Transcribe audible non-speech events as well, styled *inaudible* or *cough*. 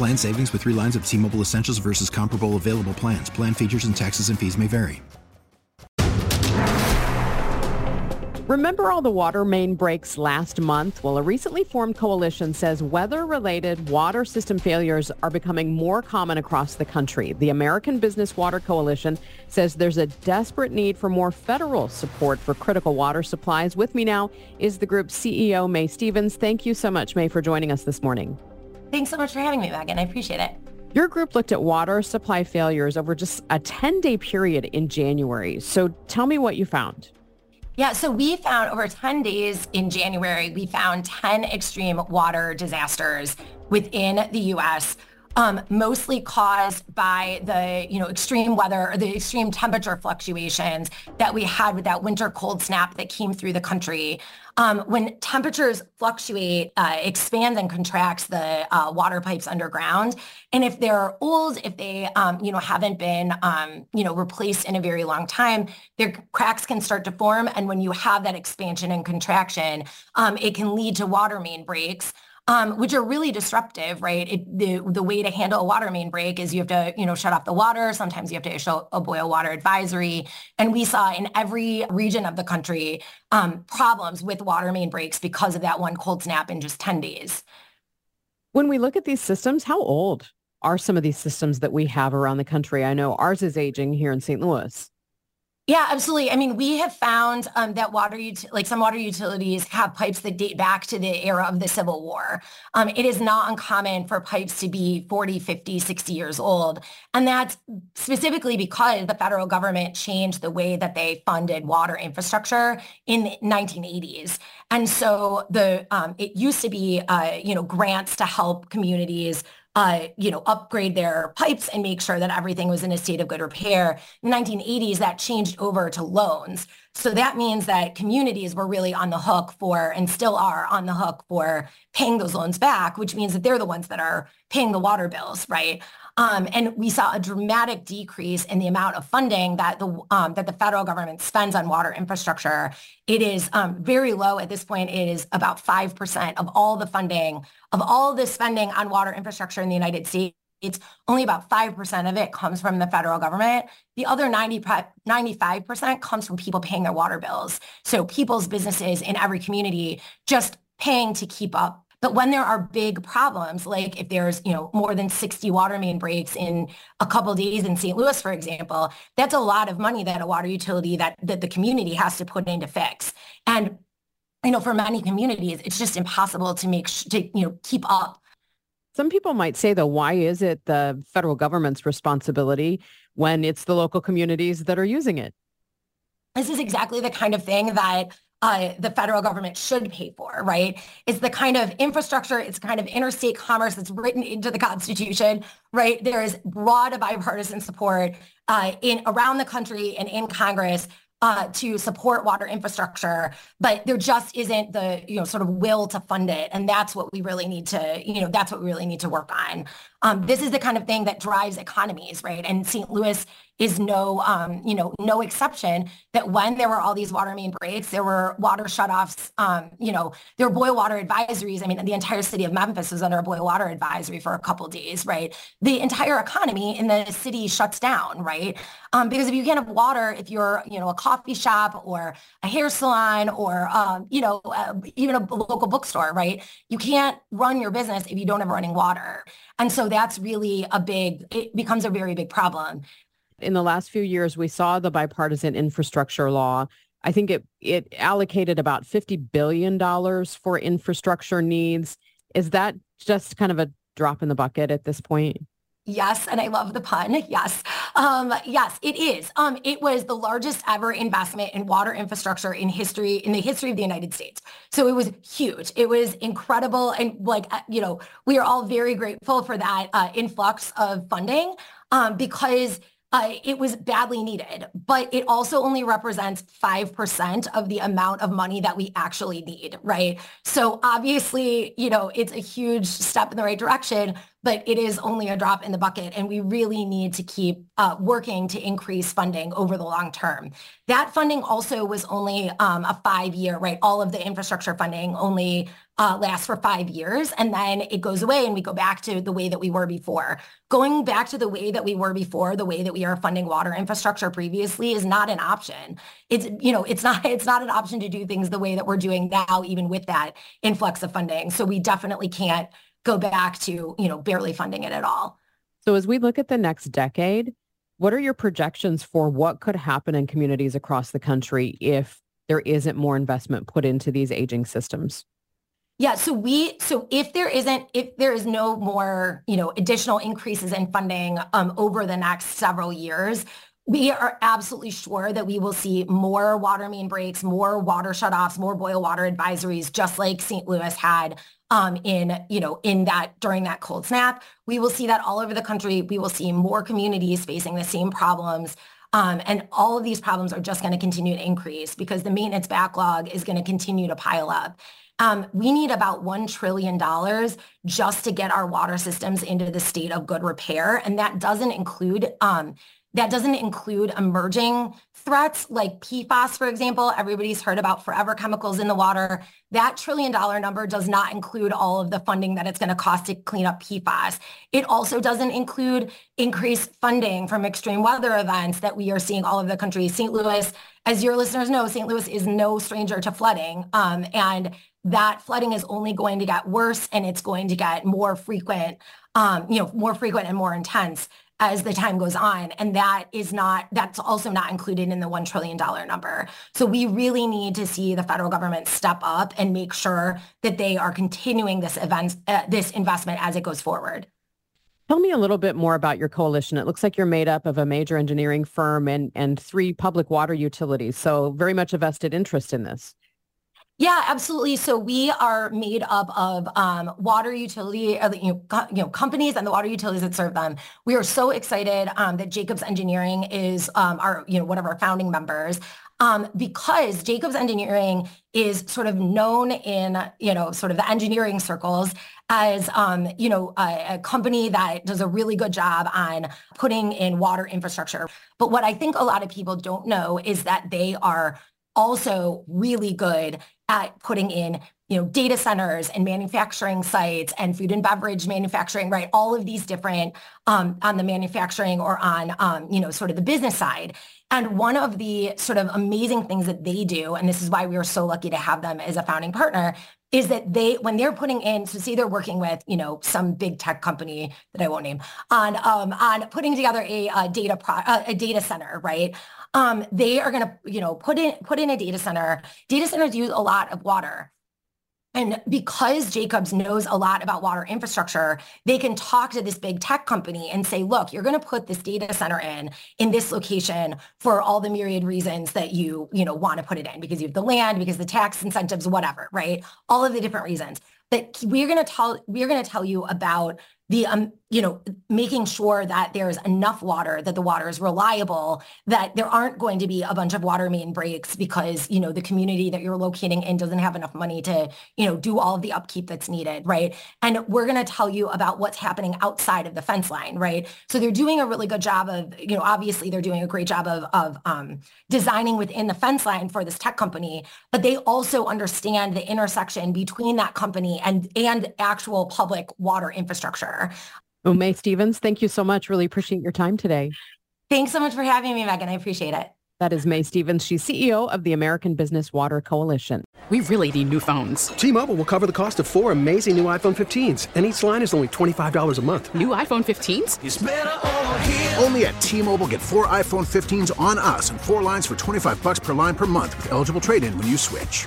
Plan savings with three lines of T Mobile Essentials versus comparable available plans. Plan features and taxes and fees may vary. Remember all the water main breaks last month? Well, a recently formed coalition says weather-related water system failures are becoming more common across the country. The American Business Water Coalition says there's a desperate need for more federal support for critical water supplies. With me now is the group's CEO, Mae Stevens. Thank you so much, Mae, for joining us this morning. Thanks so much for having me, Megan. I appreciate it. Your group looked at water supply failures over just a 10-day period in January. So tell me what you found. Yeah, so we found over 10 days in January, we found 10 extreme water disasters within the U.S um, mostly caused by the you know extreme weather or the extreme temperature fluctuations that we had with that winter cold snap that came through the country. Um, when temperatures fluctuate, uh, expands and contracts the uh, water pipes underground. And if they're old, if they um, you know haven't been um, you know replaced in a very long time, their cracks can start to form. And when you have that expansion and contraction, um, it can lead to water main breaks um, which are really disruptive, right? It, the the way to handle a water main break is you have to, you know, shut off the water. Sometimes you have to issue a boil water advisory. And we saw in every region of the country um, problems with water main breaks because of that one cold snap in just 10 days. When we look at these systems, how old are some of these systems that we have around the country? I know ours is aging here in St. Louis. Yeah, absolutely. I mean, we have found um, that water, ut- like some water utilities have pipes that date back to the era of the Civil War. Um, it is not uncommon for pipes to be 40, 50, 60 years old. And that's specifically because the federal government changed the way that they funded water infrastructure in the 1980s. And so the um, it used to be, uh, you know, grants to help communities uh, you know, upgrade their pipes and make sure that everything was in a state of good repair. In the 1980s, that changed over to loans. So that means that communities were really on the hook for, and still are on the hook for paying those loans back, which means that they're the ones that are paying the water bills, right? Um, and we saw a dramatic decrease in the amount of funding that the um, that the federal government spends on water infrastructure. It is um, very low at this point. It is about five percent of all the funding of all the spending on water infrastructure in the United States. It's only about 5% of it comes from the federal government. The other 90, 95% comes from people paying their water bills. So people's businesses in every community just paying to keep up but when there are big problems, like if there's, you know, more than 60 water main breaks in a couple days in St. Louis, for example, that's a lot of money that a water utility that, that the community has to put in to fix. And, you know, for many communities, it's just impossible to make, sh- to, you know, keep up some people might say, though, why is it the federal government's responsibility when it's the local communities that are using it? This is exactly the kind of thing that uh, the federal government should pay for, right? It's the kind of infrastructure, it's kind of interstate commerce that's written into the Constitution, right? There is broad bipartisan support uh, in around the country and in Congress uh, to support water infrastructure, but there just isn't the you know sort of will to fund it, and that's what we really need to you know that's what we really need to work on. Um, this is the kind of thing that drives economies, right? And St. Louis is no, um, you know, no exception that when there were all these water main breaks, there were water shutoffs, um, you know, there were boil water advisories. I mean, the entire city of Memphis was under a boil water advisory for a couple days, right? The entire economy in the city shuts down, right? Um, because if you can't have water, if you're, you know, a coffee shop or a hair salon or, um, you know, uh, even a local bookstore, right? You can't run your business if you don't have running water. And so that's really a big, it becomes a very big problem in the last few years, we saw the bipartisan infrastructure law. I think it, it allocated about $50 billion for infrastructure needs. Is that just kind of a drop in the bucket at this point? Yes, and I love the pun. Yes, um, yes, it is. Um, it was the largest ever investment in water infrastructure in history, in the history of the United States. So it was huge. It was incredible, and like uh, you know, we are all very grateful for that uh, influx of funding um, because uh, it was badly needed, but it also only represents 5% of the amount of money that we actually need, right? So obviously, you know, it's a huge step in the right direction, but it is only a drop in the bucket. And we really need to keep uh, working to increase funding over the long term. That funding also was only um, a five year, right? All of the infrastructure funding only uh, lasts for five years and then it goes away and we go back to the way that we were before. Going back to the way that we were before, the way that we are funding water infrastructure previously is not an option. It's, you know, it's *laughs* not, it's not an option to do things the way that we're doing now, even with that influx of funding. So we definitely can't go back to, you know, barely funding it at all. So as we look at the next decade, what are your projections for what could happen in communities across the country if there isn't more investment put into these aging systems? Yeah, so we so if there isn't if there is no more, you know, additional increases in funding um, over the next several years, we are absolutely sure that we will see more water main breaks, more water shutoffs, more boil water advisories, just like St. Louis had um, in, you know, in that during that cold snap. We will see that all over the country. We will see more communities facing the same problems. Um, and all of these problems are just going to continue to increase because the maintenance backlog is going to continue to pile up. Um, we need about $1 trillion just to get our water systems into the state of good repair. And that doesn't include um, that doesn't include emerging threats like PFAS, for example. Everybody's heard about forever chemicals in the water. That trillion dollar number does not include all of the funding that it's going to cost to clean up PFAS. It also doesn't include increased funding from extreme weather events that we are seeing all over the country. St. Louis, as your listeners know, St. Louis is no stranger to flooding. Um, and that flooding is only going to get worse and it's going to get more frequent, um, you know, more frequent and more intense as the time goes on. And that is not, that's also not included in the $1 trillion number. So we really need to see the federal government step up and make sure that they are continuing this event, uh, this investment as it goes forward. Tell me a little bit more about your coalition. It looks like you're made up of a major engineering firm and, and three public water utilities. So very much a vested interest in this. Yeah, absolutely. So we are made up of um, water utility, uh, you, know, co- you know, companies and the water utilities that serve them. We are so excited um, that Jacobs Engineering is um, our, you know, one of our founding members. Um, because Jacobs Engineering is sort of known in, you know, sort of the engineering circles as, um, you know, a, a, company that does a really good job on putting in water infrastructure. But what I think a lot of people don't know is that they are also really good at putting in you know data centers and manufacturing sites and food and beverage manufacturing right all of these different um, on the manufacturing or on um, you know sort of the business side and one of the sort of amazing things that they do and this is why we were so lucky to have them as a founding partner is that they when they're putting in so see they're working with you know some big tech company that i won't name on um, on putting together a, a data pro, uh, a data center right um, they are going to, you know, put in put in a data center. Data centers use a lot of water. And because Jacobs knows a lot about water infrastructure, they can talk to this big tech company and say, look, you're going to put this data center in in this location for all the myriad reasons that you, you know, want to put it in because you have the land, because the tax incentives, whatever, right? All of the different reasons. But we're going to tell we're going to tell you about the um, you know, making sure that there's enough water, that the water is reliable, that there aren't going to be a bunch of water main breaks because, you know, the community that you're locating in doesn't have enough money to, you know, do all of the upkeep that's needed, right? And we're going to tell you about what's happening outside of the fence line, right? So they're doing a really good job of, you know, obviously they're doing a great job of, of um, designing within the fence line for this tech company, but they also understand the intersection between that company and, and actual public water infrastructure. Well, Mae Stevens, thank you so much. Really appreciate your time today. Thanks so much for having me, Megan. I appreciate it. That is Mae Stevens. She's CEO of the American Business Water Coalition. We really need new phones. T-Mobile will cover the cost of four amazing new iPhone 15s, and each line is only $25 a month. New iPhone 15s? Only at T-Mobile get four iPhone 15s on us and four lines for 25 bucks per line per month with eligible trade-in when you switch.